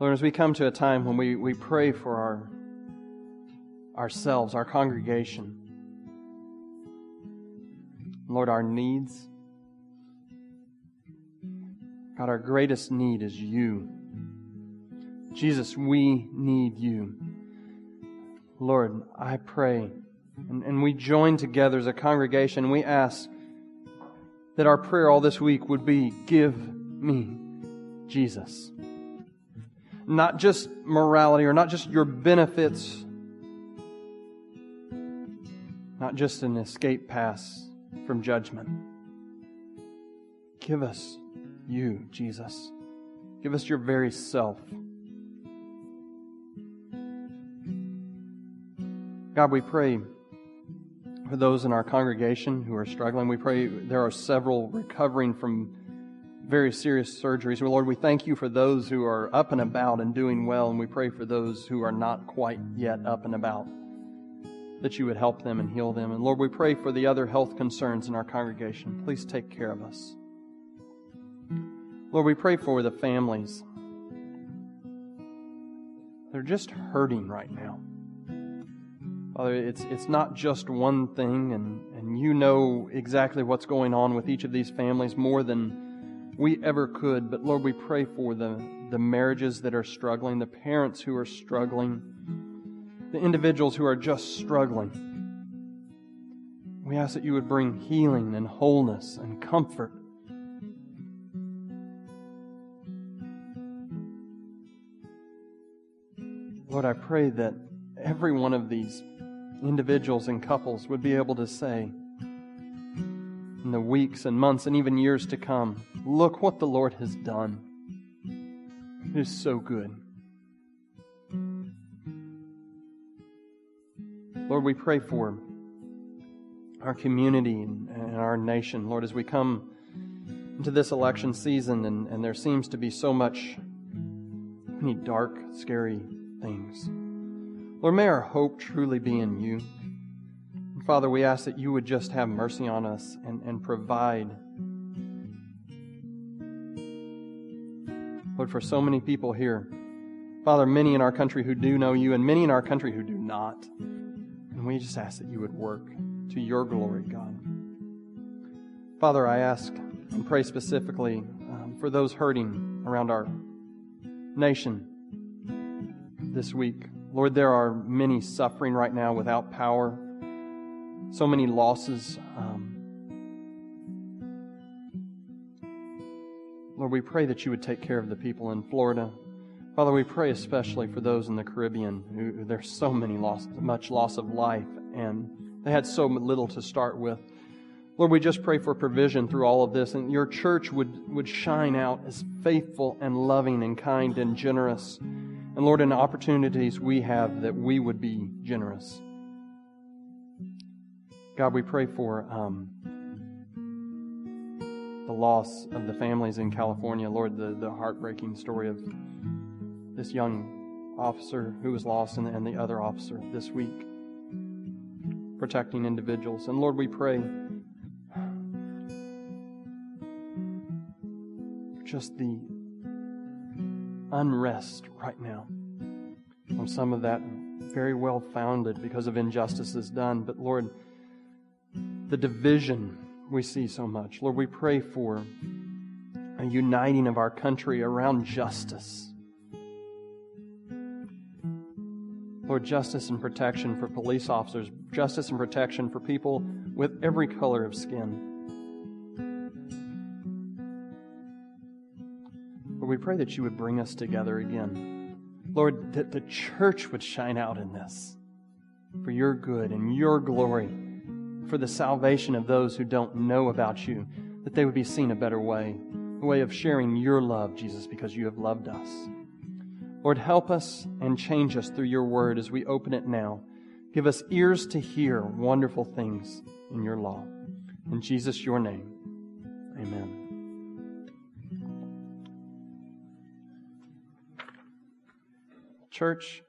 Lord, as we come to a time when we, we pray for our ourselves, our congregation, Lord, our needs, God, our greatest need is you. Jesus, we need you. Lord, I pray, and, and we join together as a congregation, we ask that our prayer all this week would be give me Jesus. Not just morality or not just your benefits, not just an escape pass from judgment. Give us you, Jesus. Give us your very self. God, we pray for those in our congregation who are struggling. We pray there are several recovering from very serious surgeries. Lord, we thank you for those who are up and about and doing well, and we pray for those who are not quite yet up and about, that you would help them and heal them. And Lord, we pray for the other health concerns in our congregation. Please take care of us. Lord, we pray for the families. They're just hurting right now. Father, it's, it's not just one thing, and, and you know exactly what's going on with each of these families more than we ever could. But Lord, we pray for the, the marriages that are struggling, the parents who are struggling, the individuals who are just struggling. We ask that you would bring healing and wholeness and comfort. Lord, I pray that every one of these individuals and couples would be able to say in the weeks and months and even years to come, look what the Lord has done. It is so good. Lord, we pray for our community and our nation. Lord, as we come into this election season and, and there seems to be so much, many dark, scary things. Lord, may our hope truly be in you. And Father, we ask that you would just have mercy on us and, and provide. For so many people here, Father, many in our country who do know you and many in our country who do not. And we just ask that you would work to your glory, God. Father, I ask and pray specifically um, for those hurting around our nation this week. Lord, there are many suffering right now without power, so many losses. Um, Lord, we pray that you would take care of the people in Florida. Father, we pray especially for those in the Caribbean who there's so many loss, much loss of life, and they had so little to start with. Lord, we just pray for provision through all of this, and your church would, would shine out as faithful and loving and kind and generous and Lord, in the opportunities we have, that we would be generous. God, we pray for um, the loss of the families in California. Lord, the, the heartbreaking story of this young officer who was lost and, and the other officer this week, protecting individuals. And Lord, we pray just the unrest right now. From some of that very well founded because of injustices done. But Lord, the division we see so much. Lord, we pray for a uniting of our country around justice. Lord, justice and protection for police officers, justice and protection for people with every color of skin. Lord, we pray that you would bring us together again. Lord, that the church would shine out in this for your good and your glory, for the salvation of those who don't know about you, that they would be seen a better way, a way of sharing your love, Jesus, because you have loved us. Lord, help us and change us through your word as we open it now. Give us ears to hear wonderful things in your law. In Jesus, your name, amen. church.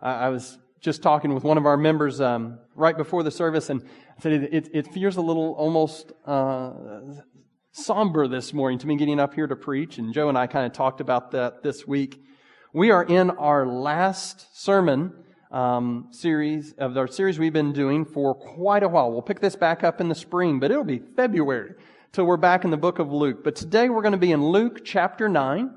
I was just talking with one of our members um, right before the service, and I said it, it, feels a little almost uh, somber this morning to me getting up here to preach. And Joe and I kind of talked about that this week. We are in our last sermon um, series of our series we've been doing for quite a while. We'll pick this back up in the spring, but it'll be February till we're back in the book of Luke. But today we're going to be in Luke chapter 9.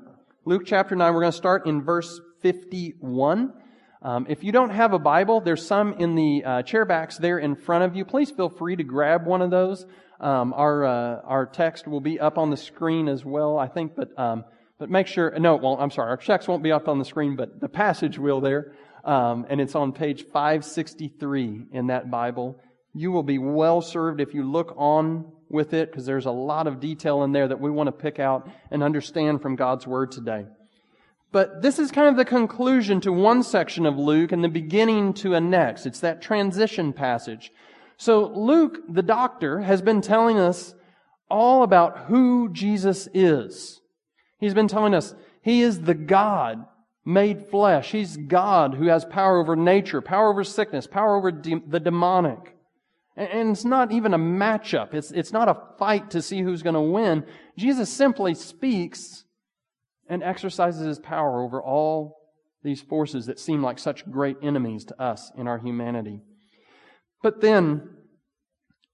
Luke chapter 9, we're going to start in verse 51. Um, if you don't have a Bible, there's some in the uh, chairbacks there in front of you. Please feel free to grab one of those. Um, our uh, our text will be up on the screen as well, I think, but um, but make sure. No, it won't. I'm sorry. Our text won't be up on the screen, but the passage will there, um, and it's on page 563 in that Bible. You will be well served if you look on with it, because there's a lot of detail in there that we want to pick out and understand from God's Word today. But this is kind of the conclusion to one section of Luke and the beginning to a next. It's that transition passage. So Luke, the doctor, has been telling us all about who Jesus is. He's been telling us he is the God made flesh. He's God who has power over nature, power over sickness, power over de- the demonic. And it's not even a matchup. It's, it's not a fight to see who's going to win. Jesus simply speaks and exercises his power over all these forces that seem like such great enemies to us in our humanity. But then,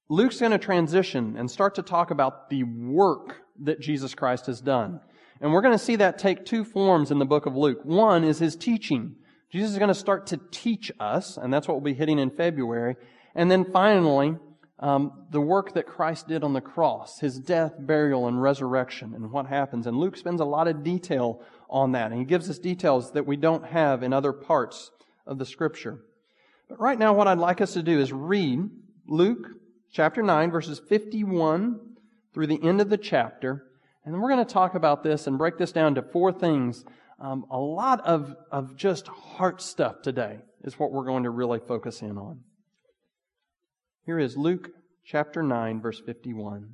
Luke's going to transition and start to talk about the work that Jesus Christ has done. And we're going to see that take two forms in the book of Luke. One is his teaching. Jesus is going to start to teach us, and that's what we'll be hitting in February. And then finally, um, the work that Christ did on the cross, his death, burial, and resurrection, and what happens. And Luke spends a lot of detail on that, and he gives us details that we don't have in other parts of the Scripture. But right now, what I'd like us to do is read Luke chapter 9, verses 51 through the end of the chapter, and then we're going to talk about this and break this down to four things. Um, a lot of, of just heart stuff today is what we're going to really focus in on. Here is Luke chapter 9, verse 51.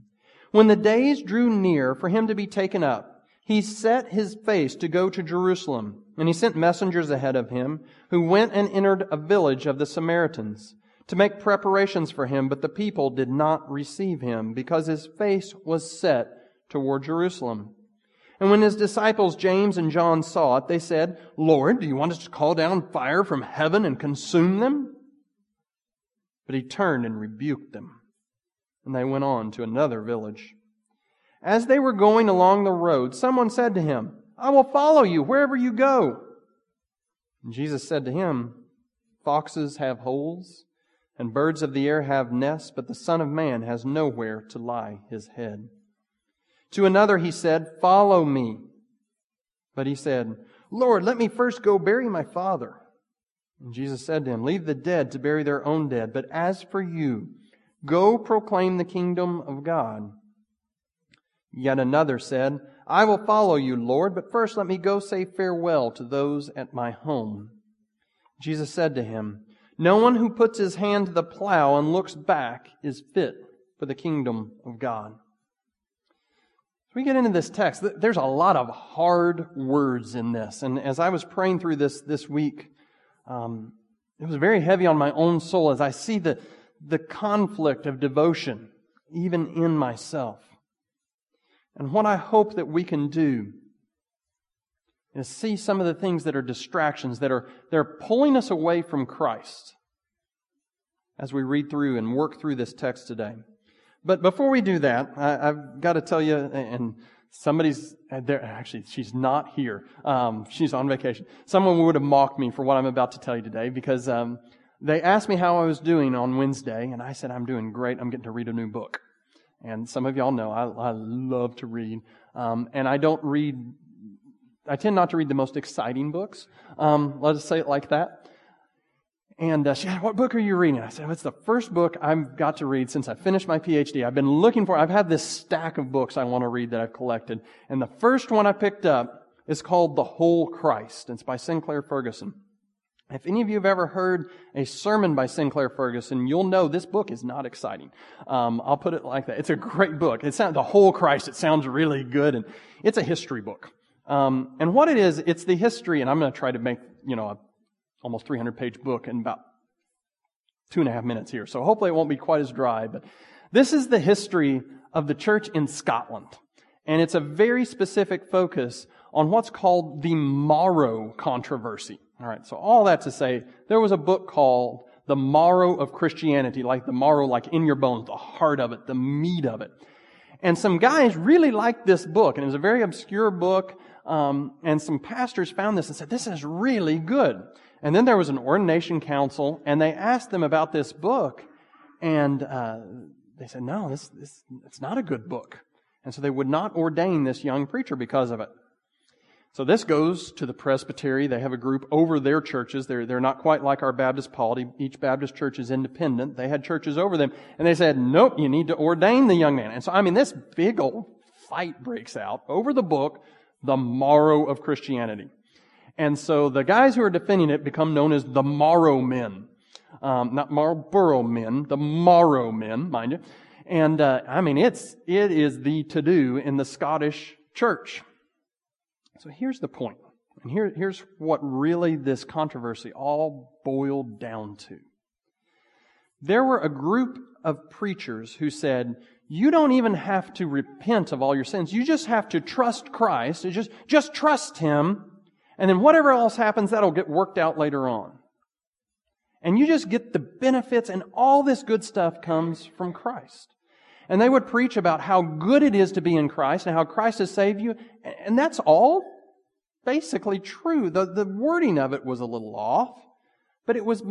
When the days drew near for him to be taken up, he set his face to go to Jerusalem, and he sent messengers ahead of him, who went and entered a village of the Samaritans to make preparations for him, but the people did not receive him, because his face was set toward Jerusalem. And when his disciples James and John saw it, they said, Lord, do you want us to call down fire from heaven and consume them? But he turned and rebuked them. And they went on to another village. As they were going along the road, someone said to him, I will follow you wherever you go. And Jesus said to him, Foxes have holes, and birds of the air have nests, but the Son of Man has nowhere to lie his head. To another he said, Follow me. But he said, Lord, let me first go bury my father. And Jesus said to him, Leave the dead to bury their own dead, but as for you, go proclaim the kingdom of God. Yet another said, I will follow you, Lord, but first let me go say farewell to those at my home. Jesus said to him, No one who puts his hand to the plow and looks back is fit for the kingdom of God. As we get into this text, there's a lot of hard words in this. And as I was praying through this this week, um, it was very heavy on my own soul as I see the, the conflict of devotion, even in myself. And what I hope that we can do is see some of the things that are distractions that are they're pulling us away from Christ as we read through and work through this text today. But before we do that, I, have got to tell you, and Somebody's uh, there. Actually, she's not here. Um, she's on vacation. Someone would have mocked me for what I'm about to tell you today because um, they asked me how I was doing on Wednesday, and I said I'm doing great. I'm getting to read a new book. And some of y'all know I, I love to read, um, and I don't read. I tend not to read the most exciting books. Um, let us say it like that. And uh, she said, What book are you reading? I said, It's the first book I've got to read since I finished my PhD. I've been looking for, I've had this stack of books I want to read that I've collected. And the first one I picked up is called The Whole Christ. It's by Sinclair Ferguson. If any of you have ever heard a sermon by Sinclair Ferguson, you'll know this book is not exciting. Um, I'll put it like that. It's a great book. It sounds, The Whole Christ, it sounds really good. And it's a history book. Um, and what it is, it's the history, and I'm going to try to make, you know, a almost 300 page book in about two and a half minutes here. So hopefully it won't be quite as dry, but this is the history of the church in Scotland. And it's a very specific focus on what's called the Marrow controversy. All right, so all that to say, there was a book called The Marrow of Christianity, like the marrow, like in your bones, the heart of it, the meat of it. And some guys really liked this book, and it was a very obscure book. Um, and some pastors found this and said, "This is really good." And then there was an ordination council, and they asked them about this book, and uh, they said, "No, this, this it's not a good book." And so they would not ordain this young preacher because of it. So this goes to the presbytery. They have a group over their churches. They're, they're not quite like our Baptist polity. Each Baptist church is independent. They had churches over them. And they said, nope, you need to ordain the young man. And so, I mean, this big old fight breaks out over the book, The Marrow of Christianity. And so the guys who are defending it become known as the Marrow men. Um, not Marlboro men, the Marrow men, mind you. And, uh, I mean, it's, it is the to-do in the Scottish church. So here's the point. And here, here's what really this controversy all boiled down to. There were a group of preachers who said, you don't even have to repent of all your sins. You just have to trust Christ. Just, just trust Him. And then whatever else happens, that'll get worked out later on. And you just get the benefits and all this good stuff comes from Christ. And they would preach about how good it is to be in Christ and how Christ has saved you. And that's all basically true. The, the wording of it was a little off, but it was,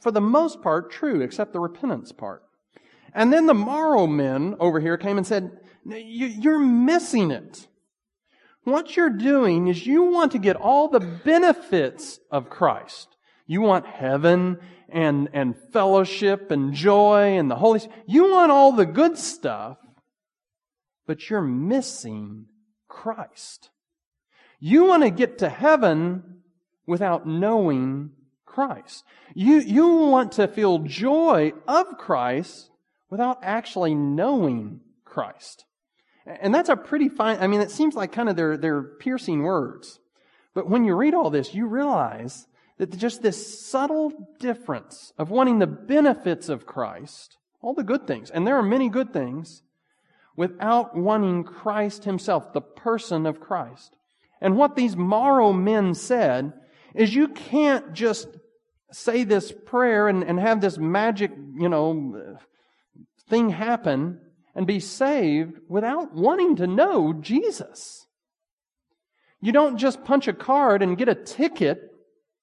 for the most part, true, except the repentance part. And then the Marrow men over here came and said, You're missing it. What you're doing is you want to get all the benefits of Christ. You want heaven and, and fellowship and joy and the Holy Spirit. You want all the good stuff, but you're missing Christ. You want to get to heaven without knowing Christ. You, you want to feel joy of Christ without actually knowing Christ. And that's a pretty fine, I mean, it seems like kind of their, their piercing words. But when you read all this, you realize that just this subtle difference of wanting the benefits of Christ, all the good things, and there are many good things, without wanting Christ Himself, the person of Christ. And what these Marrow men said is you can't just say this prayer and, and have this magic, you know, thing happen and be saved without wanting to know Jesus. You don't just punch a card and get a ticket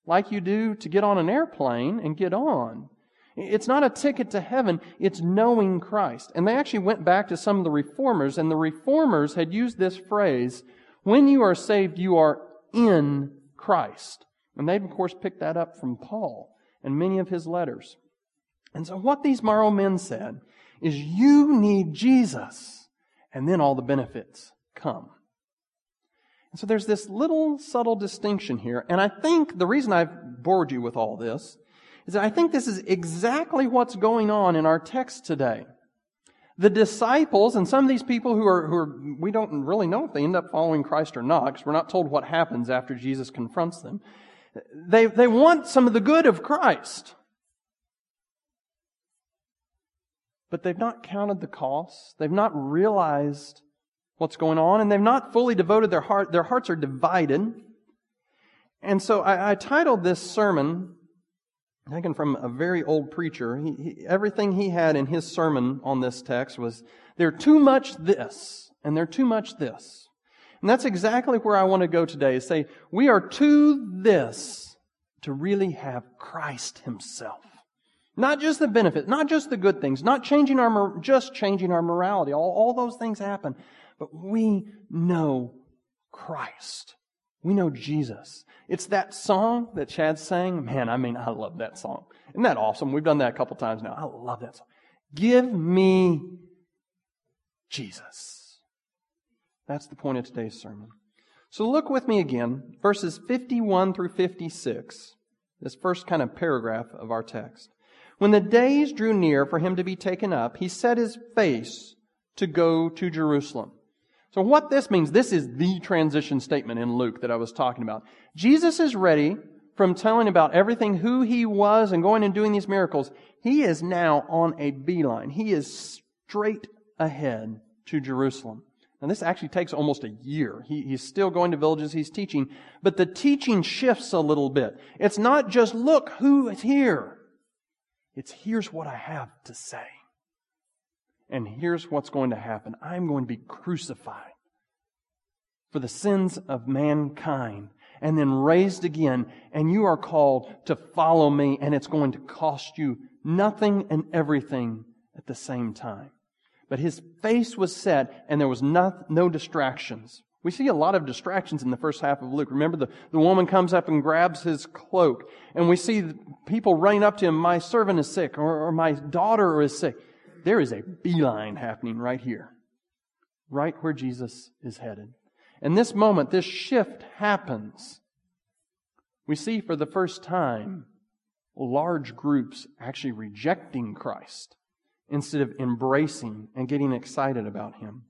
like you do to get on an airplane and get on. It's not a ticket to heaven, it's knowing Christ. And they actually went back to some of the reformers, and the reformers had used this phrase when you are saved, you are in Christ. And they've, of course, picked that up from Paul and many of his letters. And so what these Marrow men said is you need Jesus, and then all the benefits come. And so there's this little subtle distinction here, and I think the reason I've bored you with all this is that I think this is exactly what's going on in our text today. The disciples and some of these people who are, who are, we don't really know if they end up following Christ or not, because we're not told what happens after Jesus confronts them. They, they want some of the good of Christ. But they've not counted the costs. They've not realized what's going on, and they've not fully devoted their heart. Their hearts are divided. And so I, I titled this sermon, taken from a very old preacher. He, he, everything he had in his sermon on this text was, they're too much this, and they're too much this. And that's exactly where I want to go today, is say, we are too this to really have Christ himself. Not just the benefits, not just the good things, not changing our, just changing our morality. All, all those things happen. But we know Christ. We know Jesus. It's that song that Chad sang. Man, I mean, I love that song. Isn't that awesome? We've done that a couple times now. I love that song. Give me Jesus. That's the point of today's sermon. So look with me again, verses 51 through 56, this first kind of paragraph of our text. When the days drew near for him to be taken up, he set his face to go to Jerusalem. So what this means, this is the transition statement in Luke that I was talking about. Jesus is ready from telling about everything, who he was and going and doing these miracles. He is now on a beeline. He is straight ahead to Jerusalem. And this actually takes almost a year. He, he's still going to villages, he's teaching, but the teaching shifts a little bit. It's not just, look who is here. It's here's what I have to say. And here's what's going to happen. I'm going to be crucified for the sins of mankind and then raised again. And you are called to follow me and it's going to cost you nothing and everything at the same time. But his face was set and there was no, no distractions. We see a lot of distractions in the first half of Luke. Remember, the, the woman comes up and grabs his cloak, and we see people running up to him, My servant is sick, or, or my daughter is sick. There is a beeline happening right here, right where Jesus is headed. And this moment, this shift happens. We see for the first time large groups actually rejecting Christ instead of embracing and getting excited about him.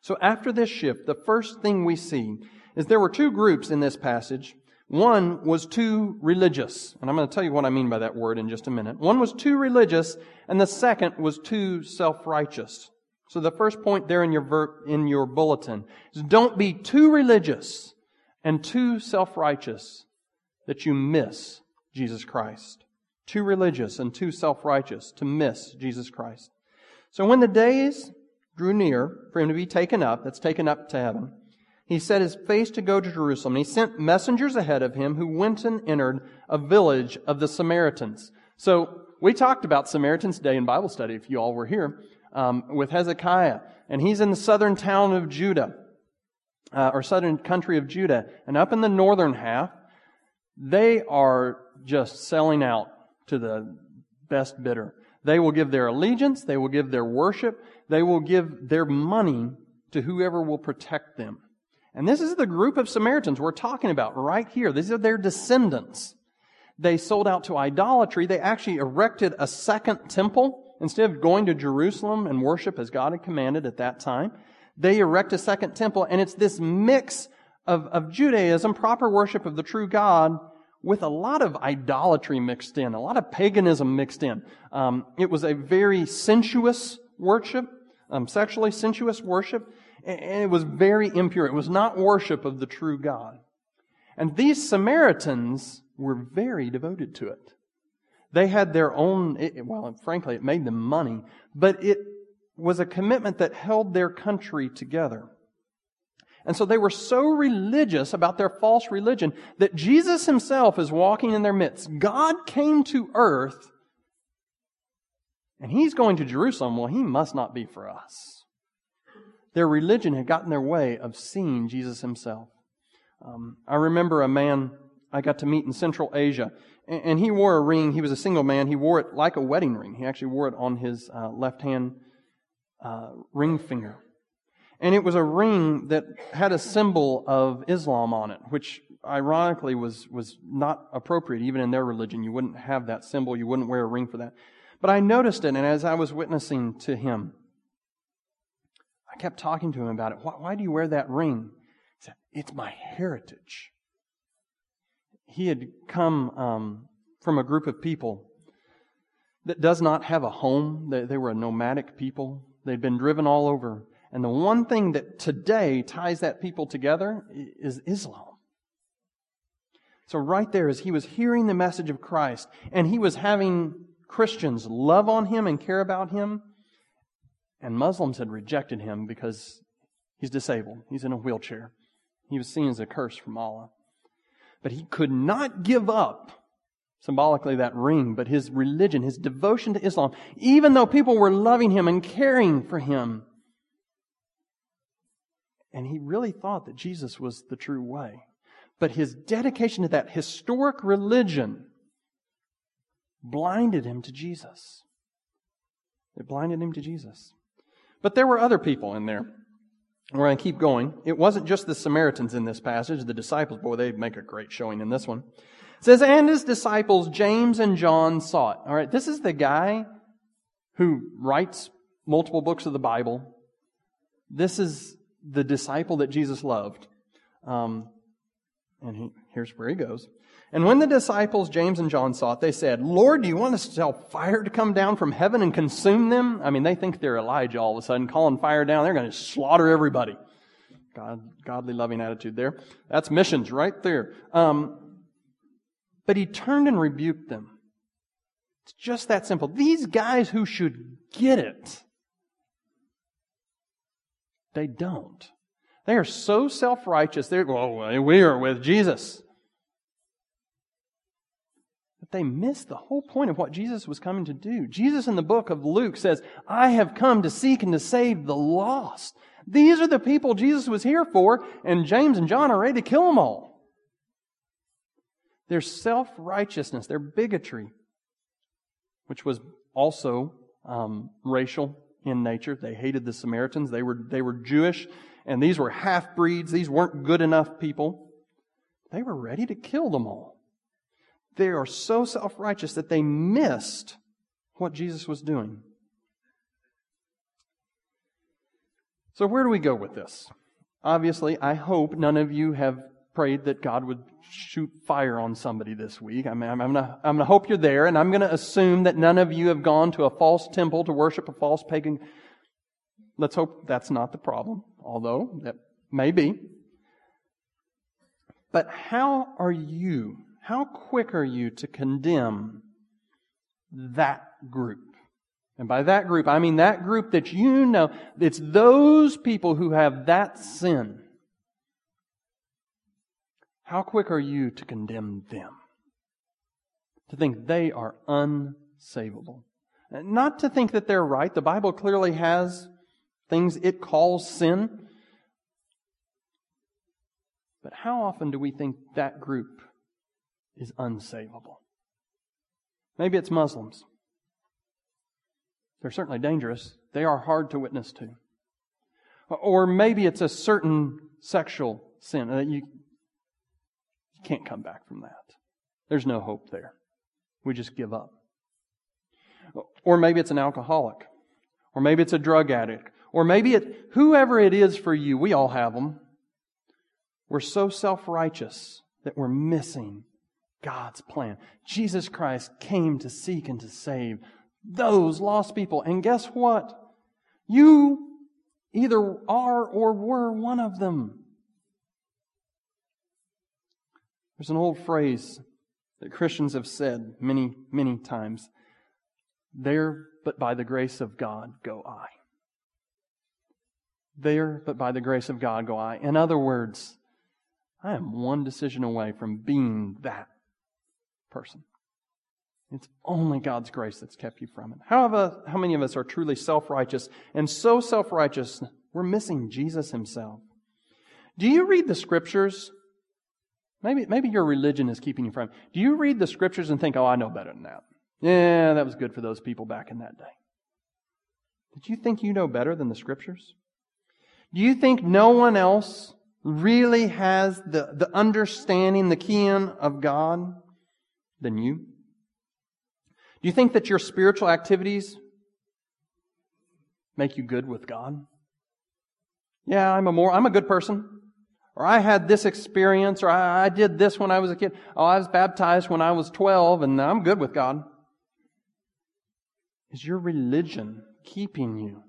So after this shift, the first thing we see is there were two groups in this passage. One was too religious, and I'm going to tell you what I mean by that word in just a minute. One was too religious, and the second was too self-righteous. So the first point there in your ver- in your bulletin is don't be too religious and too self-righteous that you miss Jesus Christ. Too religious and too self-righteous to miss Jesus Christ. So when the days drew near for him to be taken up, that's taken up to heaven, he set his face to go to Jerusalem. and He sent messengers ahead of him who went and entered a village of the Samaritans. So we talked about Samaritans today in Bible study, if you all were here, um, with Hezekiah. And he's in the southern town of Judah, uh, or southern country of Judah. And up in the northern half, they are just selling out to the best bidder. They will give their allegiance, they will give their worship, they will give their money to whoever will protect them. And this is the group of Samaritans we're talking about right here. These are their descendants. They sold out to idolatry. They actually erected a second temple. Instead of going to Jerusalem and worship as God had commanded at that time, they erect a second temple, and it's this mix of, of Judaism, proper worship of the true God, with a lot of idolatry mixed in, a lot of paganism mixed in. Um, it was a very sensuous worship, um, sexually sensuous worship, and it was very impure. It was not worship of the true God. And these Samaritans were very devoted to it. They had their own, it, well, frankly, it made them money, but it was a commitment that held their country together. And so they were so religious about their false religion that Jesus himself is walking in their midst. God came to earth and he's going to Jerusalem. Well, he must not be for us. Their religion had gotten their way of seeing Jesus himself. Um, I remember a man I got to meet in Central Asia, and, and, he wore a ring. He was a single man. He wore it like a wedding ring. He actually wore it on his uh, left hand uh, ring finger. And it was a ring that had a symbol of Islam on it, which ironically was, was not appropriate even in their religion. You wouldn't have that symbol. You wouldn't wear a ring for that. But I noticed it, and as I was witnessing to him, I kept talking to him about it. Why, why do you wear that ring? He said, It's my heritage. He had come um, from a group of people that does not have a home. They, they were a nomadic people. They'd been driven all over. And the one thing that today ties that people together is Islam. So right there, as he was hearing the message of Christ, and he was having Christians love on him and care about him, and Muslims had rejected him because he's disabled. He's in a wheelchair. He was seen as a curse from Allah. But he could not give up symbolically that ring, but his religion, his devotion to Islam, even though people were loving him and caring for him. And he really thought that Jesus was the true way. But his dedication to that historic religion blinded him to Jesus. It blinded him to Jesus. But there were other people in there. We're going to keep going. It wasn't just the Samaritans in this passage. The disciples, boy, they make a great showing in this one. It says, and his disciples, James and John, saw it. All right, this is the guy who writes multiple books of the Bible. This is the disciple that Jesus loved. Um, And he, here's where he goes. And when the disciples, James and John, saw it, they said, Lord, do you want us to tell fire to come down from heaven and consume them? I mean, they think they're Elijah all of a sudden, calling fire down. They're going to slaughter everybody. God, godly, loving attitude there. That's missions right there. Um, but he turned and rebuked them. It's just that simple. These guys who should get it, they don't. They are so self righteous. They're, well, we are with Jesus. But they miss the whole point of what Jesus was coming to do. Jesus in the book of Luke says, I have come to seek and to save the lost. These are the people Jesus was here for, and James and John are ready to kill them all. Their self righteousness, their bigotry, which was also um, racial in nature. They hated the Samaritans. They were, they were Jewish, and these were half breeds. These weren't good enough people. They were ready to kill them all. They are so self righteous that they missed what Jesus was doing. So, where do we go with this? Obviously, I hope none of you have prayed that God would shoot fire on somebody this week. I mean, I'm, I'm gonna, I'm gonna hope you're there, and I'm gonna assume that none of you have gone to a false temple to worship a false pagan. Let's hope that's not the problem, although that may be. But how are you, how quick are you to condemn that group? And by that group, I mean that group that you know, it's those people who have that sin. How quick are you to condemn them? To think they are unsavable. Not to think that they're right. The Bible clearly has things it calls sin. But how often do we think that group is unsavable? Maybe it's Muslims. They're certainly dangerous. They are hard to witness to. Or maybe it's a certain sexual sin that you, you can't come back from that. There's no hope there. We just give up. Or maybe it's an alcoholic. Or maybe it's a drug addict. Or maybe it, whoever it is for you, we all have them. We're so self righteous that we're missing God's plan. Jesus Christ came to seek and to save those lost people. And guess what? You either are or were one of them. There's an old phrase that Christians have said many, many times. There, but by the grace of God, go I. There, but by the grace of God, go I. In other words, I am one decision away from being that person. It's only God's grace that's kept you from it. How, how many of us are truly self righteous and so self righteous we're missing Jesus himself? Do you read the scriptures? Maybe, maybe your religion is keeping you from. Do you read the scriptures and think, oh, I know better than that? Yeah, that was good for those people back in that day. Did you think you know better than the scriptures? Do you think no one else really has the, the understanding, the key in of God than you? Do you think that your spiritual activities make you good with God? Yeah, I'm a more, I'm a good person. Or I had this experience, or I, did this when I was a kid. Oh, I was baptized when I was 12, and I'm good with God. Is your religion keeping you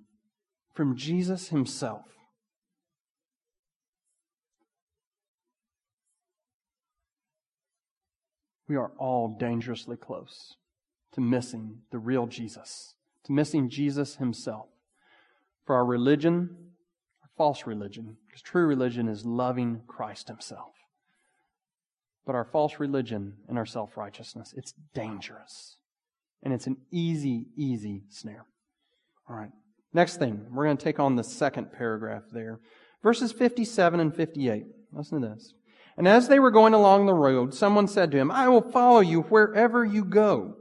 from Jesus Himself? We are all dangerously close to missing the real Jesus, to missing Jesus himself. For our religion, our false religion, because true religion is loving Christ himself. But our false religion and our self righteousness, it's dangerous. And it's an easy, easy snare. All right. Next thing, we're going to take on the second paragraph there. Verses 57 and 58. Listen to this. And as they were going along the road, someone said to him, I will follow you wherever you go.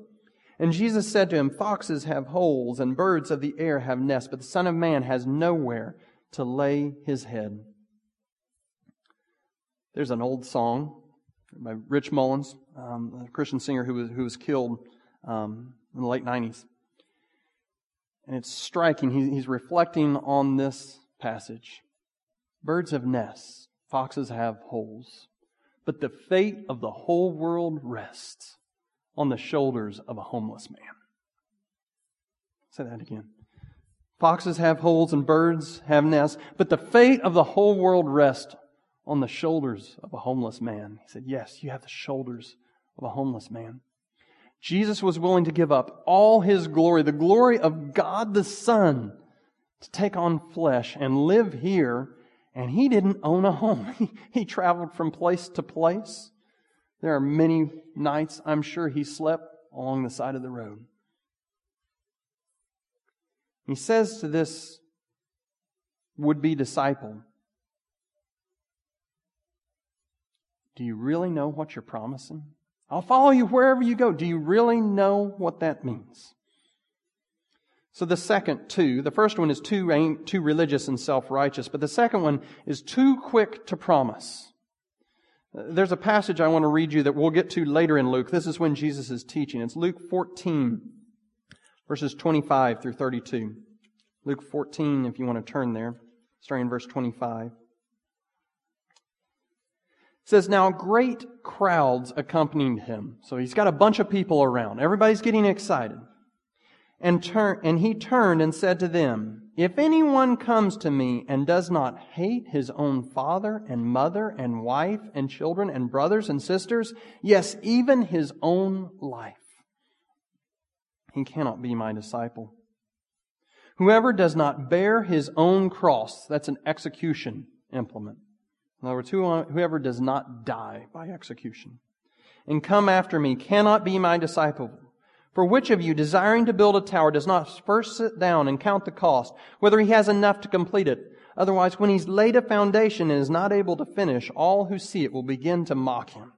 And Jesus said to him, Foxes have holes and birds of the air have nests, but the Son of Man has nowhere to lay his head. There's an old song by Rich Mullins, um, a Christian singer who was, who was killed um, in the late 90s. And it's striking. He, he's reflecting on this passage. Birds have nests, foxes have holes, but the fate of the whole world rests on the shoulders of a homeless man. Say that again. Foxes have holes and birds have nests, but the fate of the whole world rests on the shoulders of a homeless man. He said, Yes, you have the shoulders of a homeless man. Jesus was willing to give up all his glory, the glory of God the Son, to take on flesh and live here. And he didn't own a home. He, he traveled from place to place. There are many nights I'm sure he slept along the side of the road. He says to this would be disciple, Do you really know what you're promising? I'll follow you wherever you go. Do you really know what that means? So the second two, the first one is too, too religious and self-righteous, but the second one is too quick to promise. There's a passage I want to read you that we'll get to later in Luke. This is when Jesus is teaching. It's Luke 14, verses 25 through 32. Luke 14, if you want to turn there, starting in verse 25. It says, Now great crowds accompanied him. So he's got a bunch of people around. Everybody's getting excited. And, turn, and he turned and said to them, If anyone comes to me and does not hate his own father and mother and wife and children and brothers and sisters, yes, even his own life, he cannot be my disciple. Whoever does not bear his own cross, that's an execution implement. In other words, whoever does not die by execution and come after me cannot be my disciple. For which of you, desiring to build a tower, does not first sit down and count the cost, whether he has enough to complete it? Otherwise, when he's laid a foundation and is not able to finish, all who see it will begin to mock him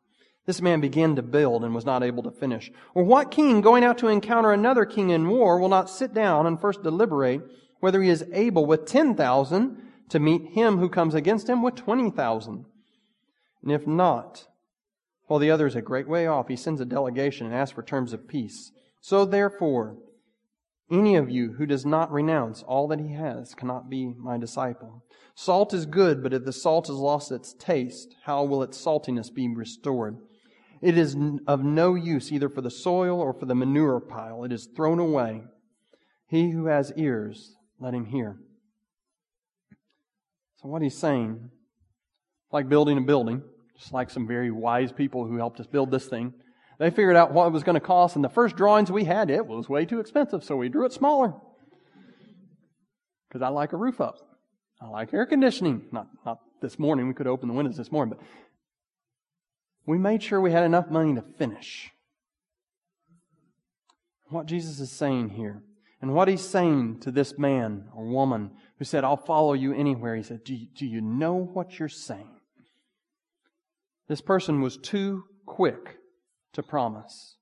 this man began to build and was not able to finish. Or what king going out to encounter another king in war will not sit down and first deliberate whether he is able with 10,000 to meet him who comes against him with 20,000? And if not, while the other is a great way off, he sends a delegation and asks for terms of peace. So therefore, any of you who does not renounce all that he has cannot be my disciple. Salt is good, but if the salt has lost its taste, how will its saltiness be restored? It is of no use either for the soil or for the manure pile. It is thrown away. He who has ears, let him hear. So, what he's saying, like building a building, just like some very wise people who helped us build this thing, they figured out what it was going to cost, and the first drawings we had, it was way too expensive, so we drew it smaller. Because I like a roof up. I like air conditioning. Not, not this morning, we could open the windows this morning, but we made sure we had enough money to finish. What Jesus is saying here, and what he's saying to this man or woman who said, I'll follow you anywhere, he said, Do you, do you know what you're saying? This person was too quick to promise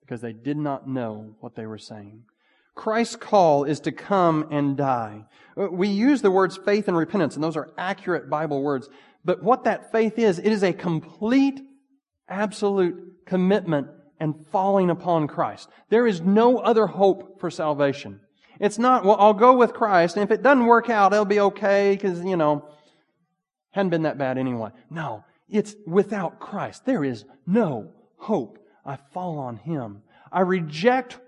because they did not know what they were saying. Christ's call is to come and die. We use the words faith and repentance, and those are accurate Bible words. But what that faith is, it is a complete absolute commitment and falling upon Christ. There is no other hope for salvation. It's not, well, I'll go with Christ, and if it doesn't work out, it'll be okay, because, you know, hadn't been that bad anyway. No, it's without Christ. There is no hope. I fall on Him. I reject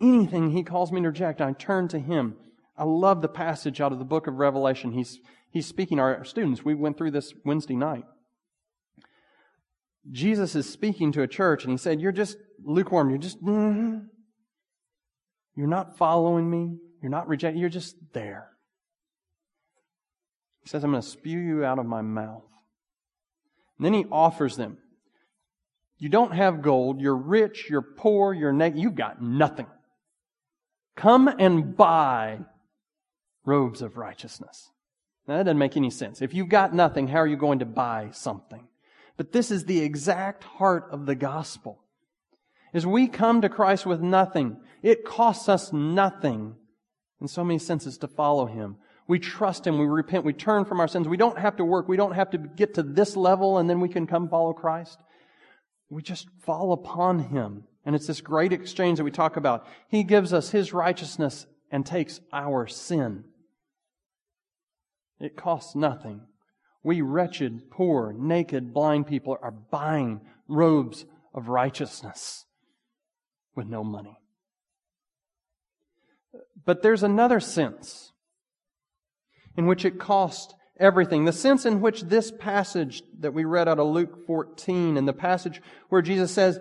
anything He calls me to reject. I turn to Him. I love the passage out of the book of Revelation. He's, he's speaking to our students. We went through this Wednesday night. Jesus is speaking to a church and he said, You're just lukewarm. You're just, mm-hmm. you're not following me. You're not rejecting. You're just there. He says, I'm going to spew you out of my mouth. And then he offers them. You don't have gold. You're rich. You're poor. You're naked. You've got nothing. Come and buy robes of righteousness. Now, that doesn't make any sense. If you've got nothing, how are you going to buy something? But this is the exact heart of the gospel. As we come to Christ with nothing, it costs us nothing in so many senses to follow Him. We trust Him, we repent, we turn from our sins. We don't have to work, we don't have to get to this level and then we can come follow Christ. We just fall upon Him. And it's this great exchange that we talk about. He gives us His righteousness and takes our sin. It costs nothing. We wretched, poor, naked, blind people are buying robes of righteousness with no money. But there's another sense in which it cost everything. The sense in which this passage that we read out of Luke 14 and the passage where Jesus says,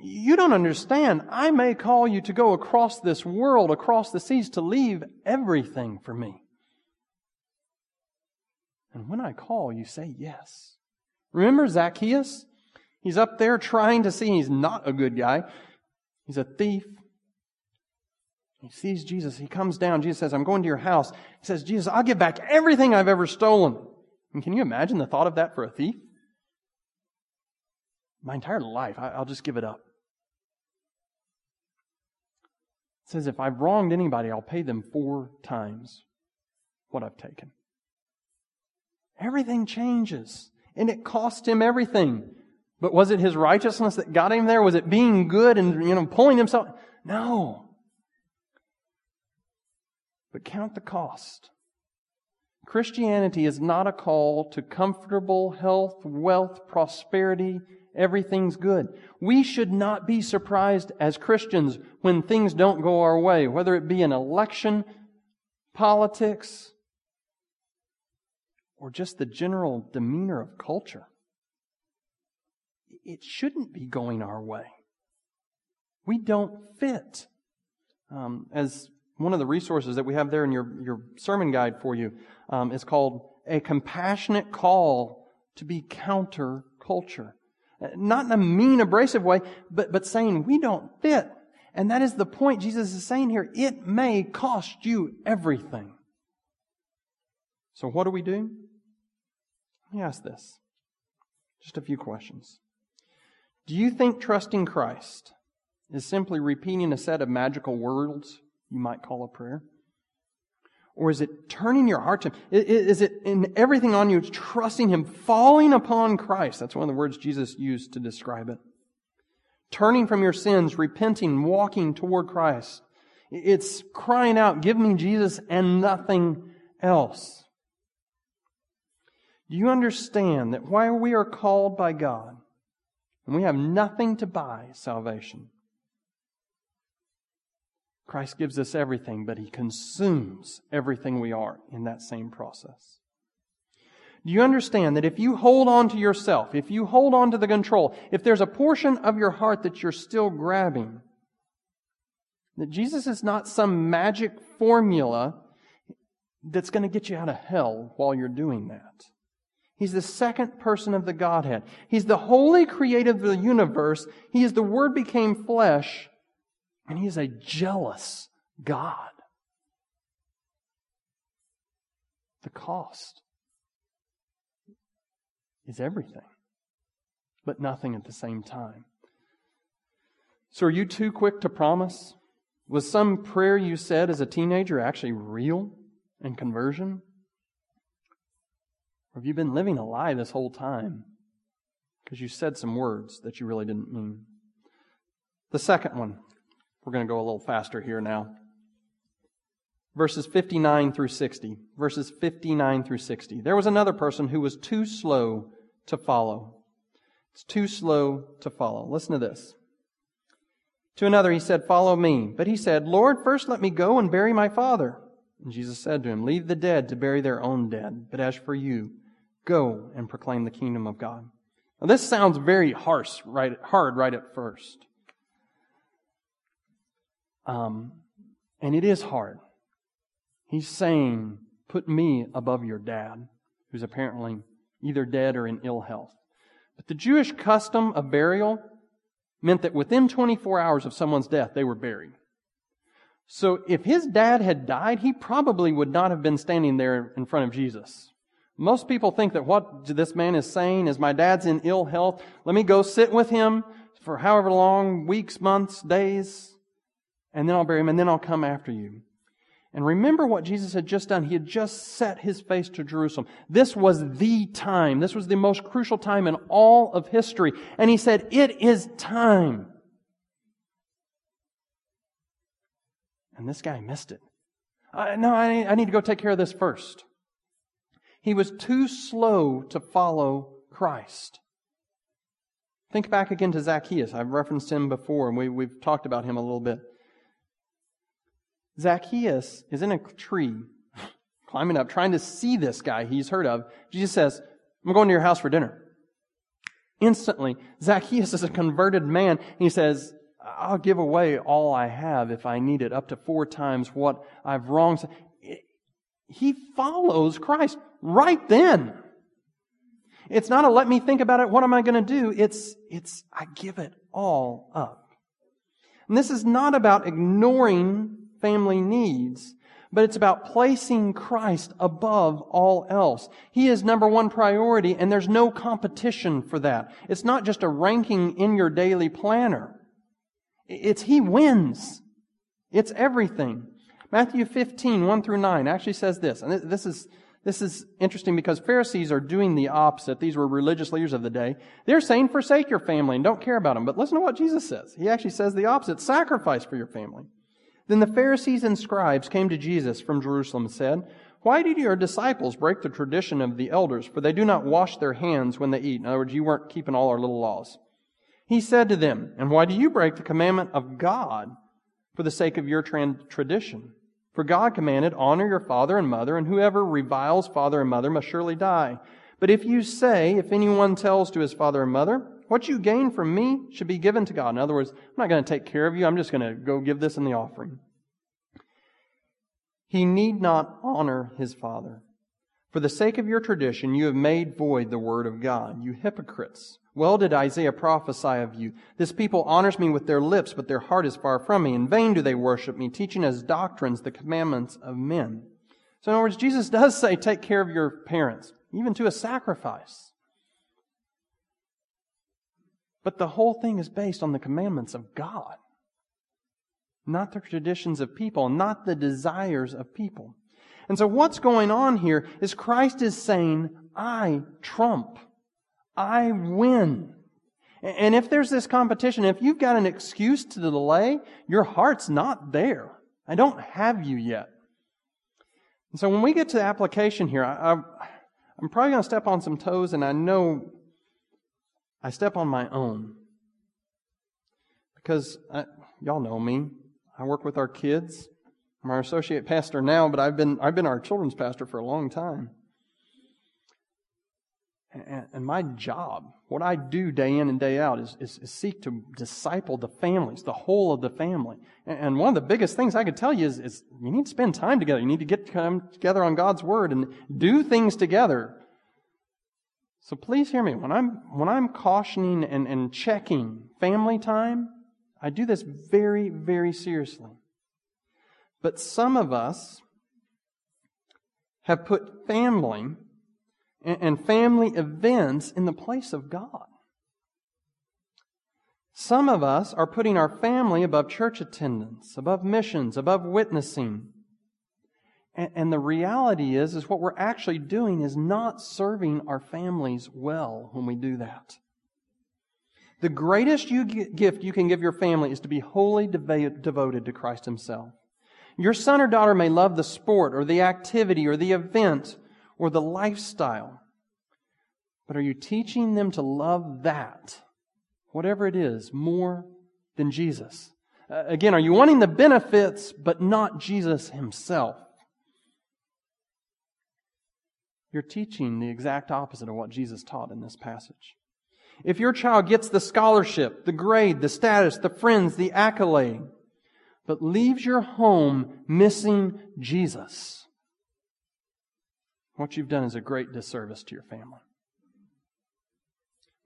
you don't understand. I may call you to go across this world, across the seas, to leave everything for me. And when I call, you say yes. Remember Zacchaeus? He's up there trying to see he's not a good guy. He's a thief. He sees Jesus. He comes down. Jesus says, I'm going to your house. He says, Jesus, I'll give back everything I've ever stolen. And can you imagine the thought of that for a thief? My entire life, I'll just give it up. It says, if I've wronged anybody, I'll pay them four times what I've taken. Everything changes. And it cost him everything. But was it his righteousness that got him there? Was it being good and, you know, pulling himself? No. But count the cost. Christianity is not a call to comfortable health, wealth, prosperity, everything's good. We should not be surprised as Christians when things don't go our way, whether it be an election, politics, or just the general demeanor of culture. It shouldn't be going our way. We don't fit. Um, as one of the resources that we have there in your, your sermon guide for you um, is called A Compassionate Call to Be Counter Culture. Not in a mean, abrasive way, but, but saying we don't fit. And that is the point Jesus is saying here. It may cost you everything. So what do we do? Let me ask this. Just a few questions. Do you think trusting Christ is simply repeating a set of magical words you might call a prayer? Or is it turning your heart to Him? Is it in everything on you, trusting Him, falling upon Christ? That's one of the words Jesus used to describe it. Turning from your sins, repenting, walking toward Christ. It's crying out, give me Jesus and nothing else. Do you understand that while we are called by God and we have nothing to buy salvation, Christ gives us everything, but He consumes everything we are in that same process. Do you understand that if you hold on to yourself, if you hold on to the control, if there's a portion of your heart that you're still grabbing, that Jesus is not some magic formula that's going to get you out of hell while you're doing that. He's the second person of the Godhead. He's the holy creator of the universe. He is the Word became flesh and He is a jealous God. The cost is everything, but nothing at the same time. So, are you too quick to promise? Was some prayer you said as a teenager actually real in conversion? Have you been living a lie this whole time because you said some words that you really didn't mean? The second one we're going to go a little faster here now. Verses 59 through 60. Verses 59 through 60. There was another person who was too slow to follow. It's too slow to follow. Listen to this. To another he said, Follow me. But he said, Lord, first let me go and bury my father. And Jesus said to him, Leave the dead to bury their own dead. But as for you, go and proclaim the kingdom of God. Now this sounds very harsh, right, hard right at first. Um, and it is hard. He's saying, put me above your dad, who's apparently either dead or in ill health. But the Jewish custom of burial meant that within 24 hours of someone's death, they were buried. So if his dad had died, he probably would not have been standing there in front of Jesus. Most people think that what this man is saying is, my dad's in ill health. Let me go sit with him for however long, weeks, months, days and then I'll bury him, and then I'll come after you. And remember what Jesus had just done. He had just set his face to Jerusalem. This was the time. This was the most crucial time in all of history. And he said, It is time. And this guy missed it. Uh, no, I, I need to go take care of this first. He was too slow to follow Christ. Think back again to Zacchaeus. I've referenced him before, and we, we've talked about him a little bit. Zacchaeus is in a tree, climbing up, trying to see this guy he's heard of. Jesus says, I'm going to your house for dinner. Instantly, Zacchaeus is a converted man. He says, I'll give away all I have if I need it, up to four times what I've wronged. He follows Christ right then. It's not a let me think about it, what am I going to do? It's, it's, I give it all up. And this is not about ignoring family needs, but it's about placing Christ above all else. He is number one priority, and there's no competition for that. It's not just a ranking in your daily planner. It's He wins. It's everything. Matthew 15, 1 through 9 actually says this, and this is, this is interesting because Pharisees are doing the opposite. These were religious leaders of the day. They're saying, forsake your family and don't care about them. But listen to what Jesus says. He actually says the opposite. Sacrifice for your family. Then the Pharisees and scribes came to Jesus from Jerusalem and said, Why did your disciples break the tradition of the elders? For they do not wash their hands when they eat. In other words, you weren't keeping all our little laws. He said to them, And why do you break the commandment of God for the sake of your tradition? For God commanded, Honor your father and mother, and whoever reviles father and mother must surely die. But if you say, If anyone tells to his father and mother, what you gain from me should be given to God. In other words, I'm not going to take care of you. I'm just going to go give this in the offering. He need not honor his father. For the sake of your tradition, you have made void the word of God, you hypocrites. Well did Isaiah prophesy of you. This people honors me with their lips, but their heart is far from me. In vain do they worship me, teaching as doctrines the commandments of men. So in other words, Jesus does say, take care of your parents, even to a sacrifice. But the whole thing is based on the commandments of God, not the traditions of people, not the desires of people. And so what's going on here is Christ is saying, I trump. I win. And if there's this competition, if you've got an excuse to delay, your heart's not there. I don't have you yet. And so when we get to the application here, I, am probably going to step on some toes, and I know I step on my own. Because I, y'all know me. I work with our kids. I'm our associate pastor now, but I've been, I've been our children's pastor for a long time. And, and my job, what I do day in and day out, is, is, is, seek to disciple the families, the whole of the family. And, and one of the biggest things I could tell you is, is you need to spend time together. You need to get come together on God's Word and do things together so please hear me. When I'm, when I'm cautioning and, and checking family time, I do this very, very seriously. But some of us have put family and, family events in the place of God. Some of us are putting our family above church attendance, above missions, above witnessing. And, and the reality is, is what we're actually doing is not serving our families well when we do that. The greatest you gift you can give your family is to be wholly devoted to Christ Himself. Your son or daughter may love the sport or the activity or the event or the lifestyle. But are you teaching them to love that, whatever it is, more than Jesus? Uh, again, are you wanting the benefits but not Jesus Himself? You're teaching the exact opposite of what Jesus taught in this passage. If your child gets the scholarship, the grade, the status, the friends, the accolade, but leaves your home missing Jesus, what you've done is a great disservice to your family.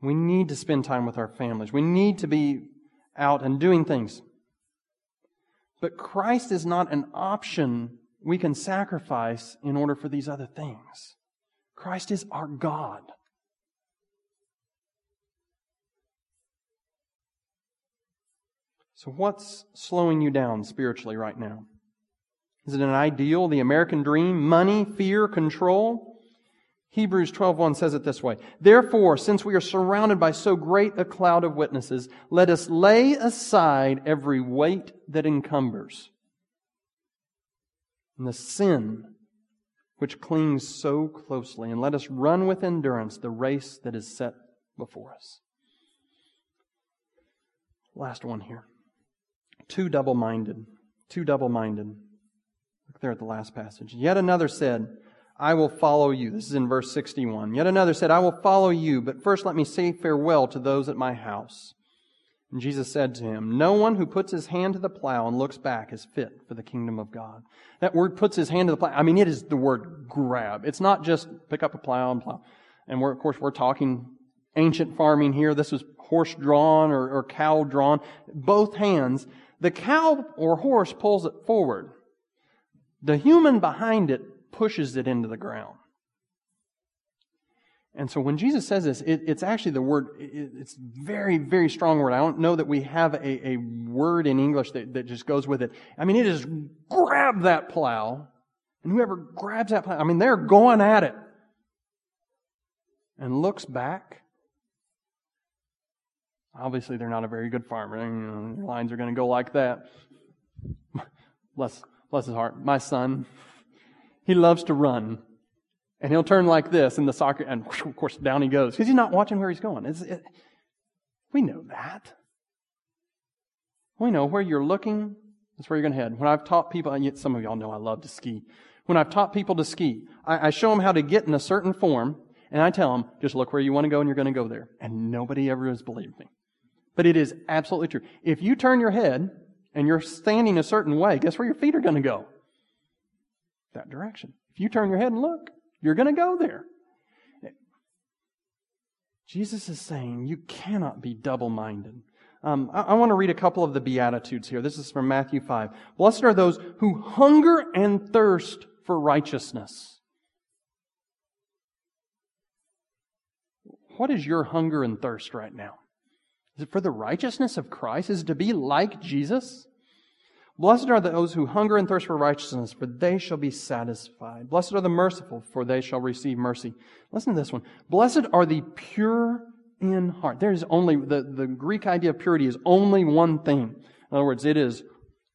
We need to spend time with our families. We need to be out and doing things. But Christ is not an option we can sacrifice in order for these other things. Christ is our God. So, what's slowing you down spiritually right now? Is it an ideal, the American dream, money, fear, control? Hebrews 12:1 says it this way: Therefore, since we are surrounded by so great a cloud of witnesses, let us lay aside every weight that encumbers and the sin which clings so closely, and let us run with endurance the race that is set before us. Last one here. Too double minded. Too double minded. Look there at the last passage. Yet another said, I will follow you. This is in verse 61. Yet another said, I will follow you, but first let me say farewell to those at my house. And Jesus said to him, No one who puts his hand to the plow and looks back is fit for the kingdom of God. That word puts his hand to the plow. I mean, it is the word grab. It's not just pick up a plow and plow. And we're, of course, we're talking ancient farming here. This was horse drawn or, or cow drawn. Both hands. The cow or horse pulls it forward. The human behind it pushes it into the ground. And so when Jesus says this, it, it's actually the word, it, it's very, very strong word. I don't know that we have a, a word in English that, that just goes with it. I mean, it is grab that plow, and whoever grabs that plow, I mean, they're going at it. And looks back. Obviously, they're not a very good farmer. You know, lines are going to go like that. bless, bless his heart. My son, he loves to run. And he'll turn like this in the soccer, and of course, down he goes because he's not watching where he's going. It, we know that. We know where you're looking, that's where you're going to head. When I've taught people, and yet some of y'all know I love to ski. When I've taught people to ski, I, I show them how to get in a certain form, and I tell them, just look where you want to go and you're going to go there. And nobody ever has believed me. But it is absolutely true. If you turn your head and you're standing a certain way, guess where your feet are going to go? That direction. If you turn your head and look, you're going to go there. Jesus is saying you cannot be double minded. Um, I, I want to read a couple of the Beatitudes here. This is from Matthew 5. Blessed are those who hunger and thirst for righteousness. What is your hunger and thirst right now? Is it for the righteousness of Christ? Is to be like Jesus? Blessed are those who hunger and thirst for righteousness, for they shall be satisfied. Blessed are the merciful, for they shall receive mercy. Listen to this one. Blessed are the pure in heart. There's only, the, the Greek idea of purity is only one thing. In other words, it is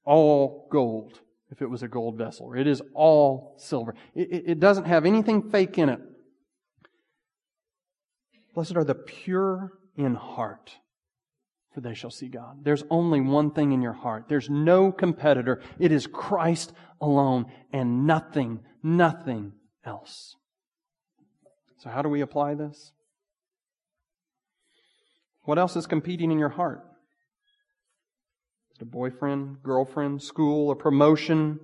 all gold, if it was a gold vessel. It is all silver. It, it, it doesn't have anything fake in it. Blessed are the pure in heart for they shall see God. There's only one thing in your heart. There's no competitor. It is Christ alone and nothing, nothing else. So how do we apply this? What else is competing in your heart? Is it a boyfriend, girlfriend, school, a promotion,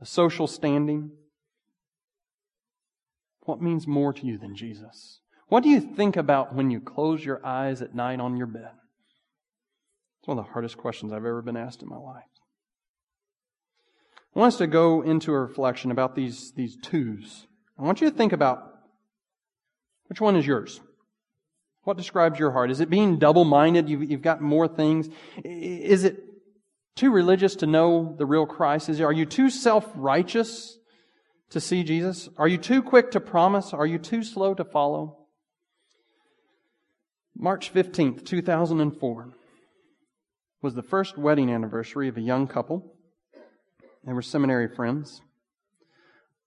a social standing? What means more to you than Jesus? What do you think about when you close your eyes at night on your bed? It's one of the hardest questions I've ever been asked in my life. I want us to go into a reflection about these, these twos. I want you to think about which one is yours? What describes your heart? Is it being double minded? You've, you've got more things. Is it too religious to know the real Christ? Is are you too self righteous to see Jesus? Are you too quick to promise? Are you too slow to follow? March 15th, 2004 was the first wedding anniversary of a young couple. They were seminary friends.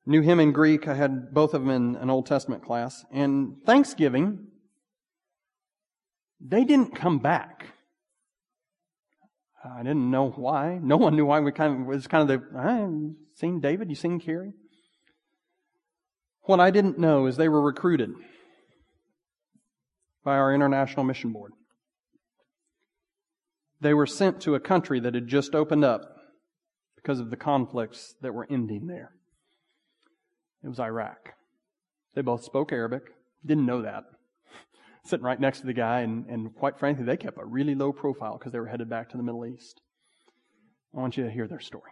Knew him in Greek. I had both of them in an Old Testament class. And Thanksgiving, they didn't come back. I didn't know why. No one knew why. We kind of it was kind of the I seen David, you seen Carrie. What I didn't know is they were recruited by our international mission board. They were sent to a country that had just opened up because of the conflicts that were ending there. It was Iraq. They both spoke Arabic. Didn't know that. Sitting right next to the guy, and, and quite frankly, they kept a really low profile because they were headed back to the Middle East. I want you to hear their story.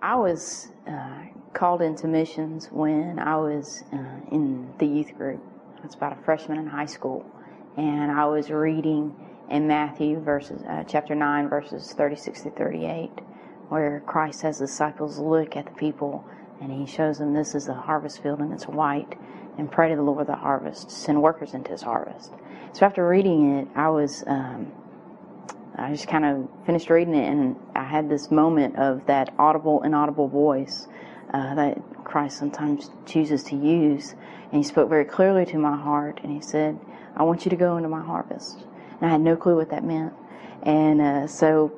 I was uh, called into missions when I was uh, in the youth group. I was about a freshman in high school and I was reading in Matthew verses uh, chapter 9 verses 36 to 38 where Christ has the disciples look at the people and he shows them this is the harvest field and it's white and pray to the Lord of the harvest send workers into his harvest. So after reading it I was um, I just kind of finished reading it and I had this moment of that audible inaudible voice uh, that Christ sometimes chooses to use. And he spoke very clearly to my heart, and he said, I want you to go into my harvest. And I had no clue what that meant. And uh, so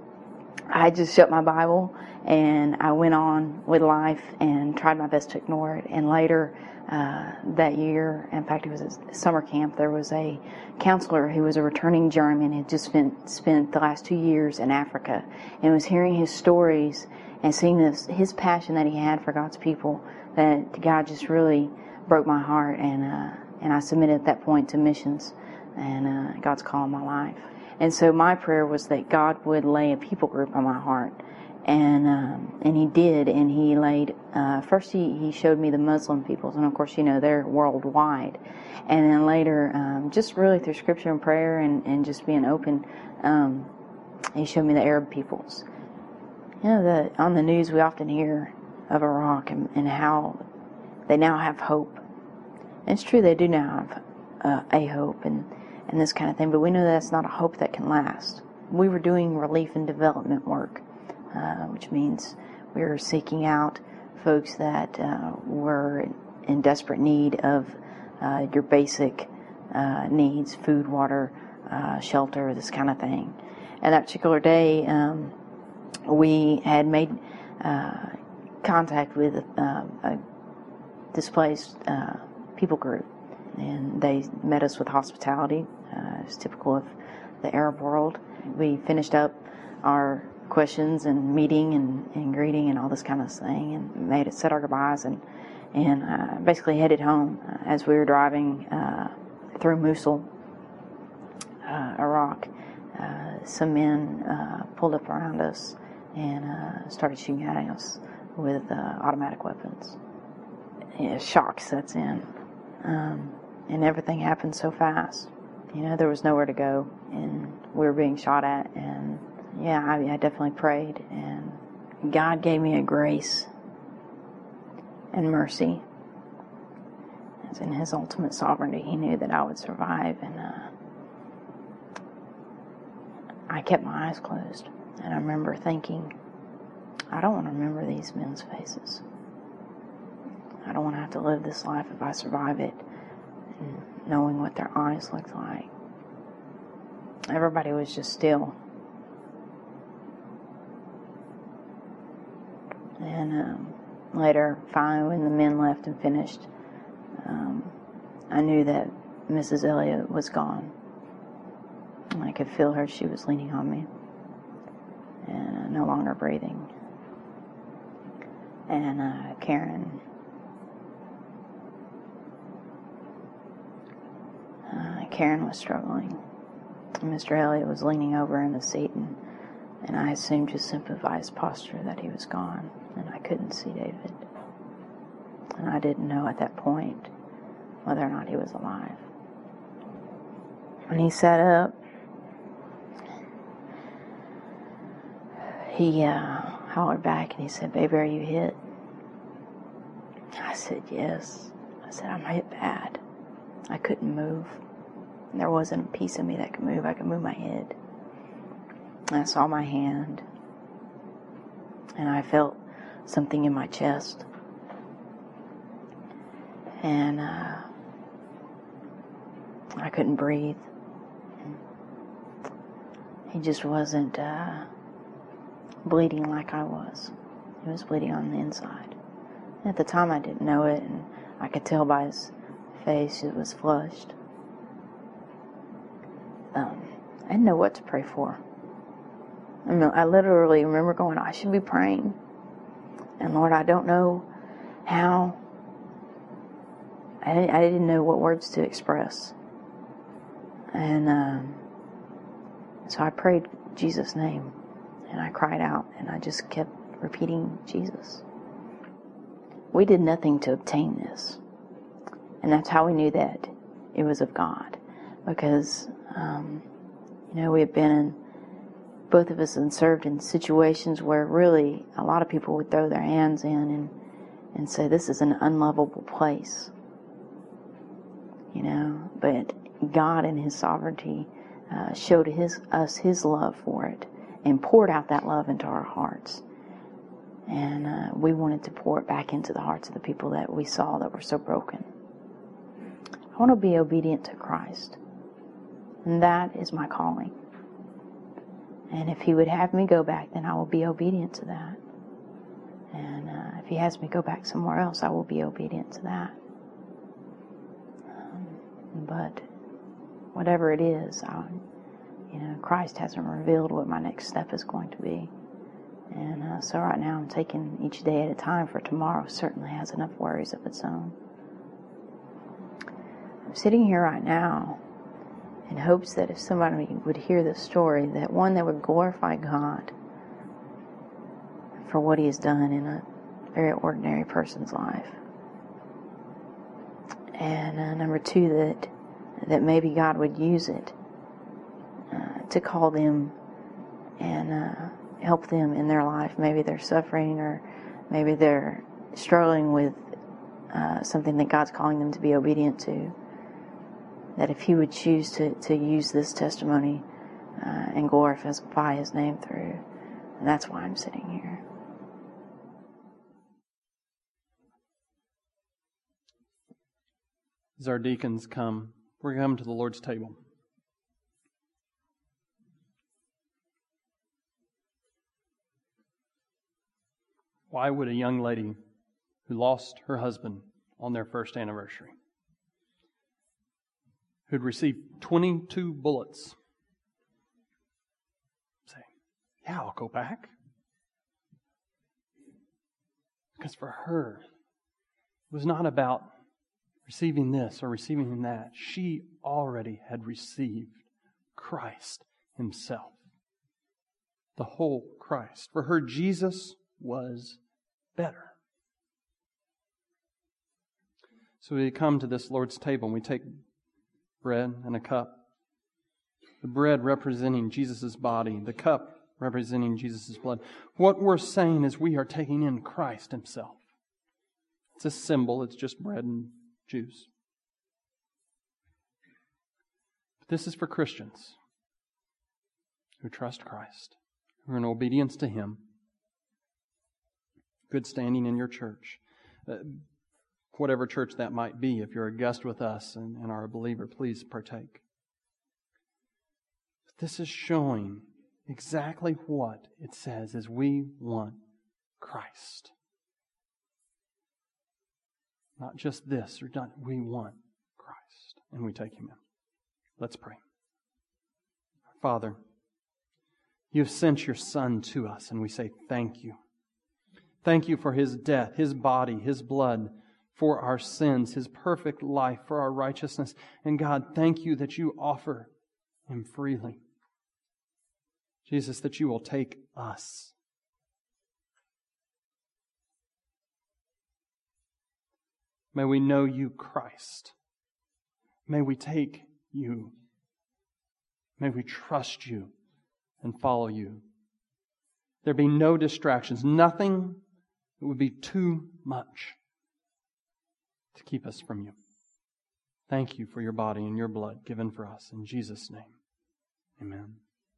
I just shut my Bible and I went on with life and tried my best to ignore it. And later uh, that year, in fact, it was a summer camp, there was a counselor who was a returning German, had just spent, spent the last two years in Africa, and was hearing his stories and seeing this, his passion that he had for God's people, that God just really broke my heart. And, uh, and I submitted at that point to missions and uh, God's call in my life. And so my prayer was that God would lay a people group on my heart. And um, and he did, and he laid. Uh, first, he, he showed me the Muslim peoples, and of course, you know they're worldwide. And then later, um, just really through scripture and prayer, and, and just being open, um, he showed me the Arab peoples. You know, the on the news we often hear of Iraq and, and how they now have hope. And it's true, they do now have uh, a hope, and and this kind of thing, but we know that's not a hope that can last. We were doing relief and development work, uh, which means we were seeking out folks that uh, were in desperate need of uh, your basic uh, needs food, water, uh, shelter, this kind of thing. And that particular day, um, we had made uh, contact with a displaced people group and they met us with hospitality. Uh, it's typical of the Arab world. We finished up our questions and meeting and, and greeting and all this kind of thing, and made it said our goodbyes and and uh, basically headed home uh, as we were driving uh, through Mosul, uh, Iraq. Uh, some men pulled up around us and started shooting at us with automatic weapons. Yeah, shock sets in. Um, and everything happened so fast. You know, there was nowhere to go, and we were being shot at, and yeah, I, I definitely prayed, and God gave me a grace and mercy. As in His ultimate sovereignty, He knew that I would survive, and uh, I kept my eyes closed. And I remember thinking, I don't want to remember these men's faces. I don't want to have to live this life if I survive it knowing what their eyes looked like. Everybody was just still. And um, later, finally, when the men left and finished, um, I knew that Mrs. Elliott was gone. And I could feel her. She was leaning on me and uh, no longer breathing. And uh, Karen Karen was struggling. Mr. Elliott was leaning over in the seat, and, and I assumed just sympathized posture that he was gone, and I couldn't see David. And I didn't know at that point whether or not he was alive. When he sat up, he uh, hollered back and he said, Baby, are you hit? I said, Yes. I said, I'm hit bad. I couldn't move. There wasn't a piece of me that could move. I could move my head. I saw my hand. And I felt something in my chest. And uh, I couldn't breathe. He just wasn't uh, bleeding like I was. He was bleeding on the inside. At the time, I didn't know it, and I could tell by his face it was flushed um, I didn't know what to pray for. I mean, I literally remember going, I should be praying. And Lord, I don't know how. I, I didn't know what words to express. And um, so I prayed Jesus' name. And I cried out and I just kept repeating Jesus. We did nothing to obtain this. And that's how we knew that it was of God. Because um, you know, we have been in, both of us and served in situations where really a lot of people would throw their hands in and, and say, this is an unlovable place. You know, but God in His sovereignty uh, showed his, us His love for it and poured out that love into our hearts. And uh, we wanted to pour it back into the hearts of the people that we saw that were so broken. I want to be obedient to Christ. And that is my calling. And if He would have me go back, then I will be obedient to that. And uh, if He has me go back somewhere else, I will be obedient to that. Um, but whatever it is, I, you know, Christ hasn't revealed what my next step is going to be. And uh, so right now I'm taking each day at a time, for tomorrow certainly has enough worries of its own. I'm sitting here right now in hopes that if somebody would hear this story, that one, that would glorify God for what He has done in a very ordinary person's life. And uh, number two, that that maybe God would use it to call them and uh, help them in their life. Maybe they're suffering or maybe they're struggling with uh, something that God's calling them to be obedient to. That if He would choose to, to use this testimony uh, and glorify His name through, and that's why I'm sitting here. As our deacons come, we're going to come to the Lord's table. Why would a young lady who lost her husband on their first anniversary, who'd received 22 bullets, say, Yeah, I'll go back? Because for her, it was not about receiving this or receiving that. She already had received Christ Himself, the whole Christ. For her, Jesus was better. So we come to this Lord's table and we take bread and a cup. The bread representing Jesus' body, the cup representing Jesus' blood. What we're saying is we are taking in Christ Himself. It's a symbol, it's just bread and juice. But this is for Christians who trust Christ, who are in obedience to Him good standing in your church. Uh, whatever church that might be, if you're a guest with us and, and are a believer, please partake. But This is showing exactly what it says is we want Christ. Not just this or not, we want Christ. And we take him in. Let's pray. Father, you have sent your Son to us, and we say thank you. Thank you for his death, his body, his blood for our sins, his perfect life for our righteousness. And God, thank you that you offer him freely. Jesus, that you will take us. May we know you, Christ. May we take you. May we trust you and follow you. There be no distractions, nothing it would be too much to keep us from you. Thank you for your body and your blood given for us. In Jesus' name, amen.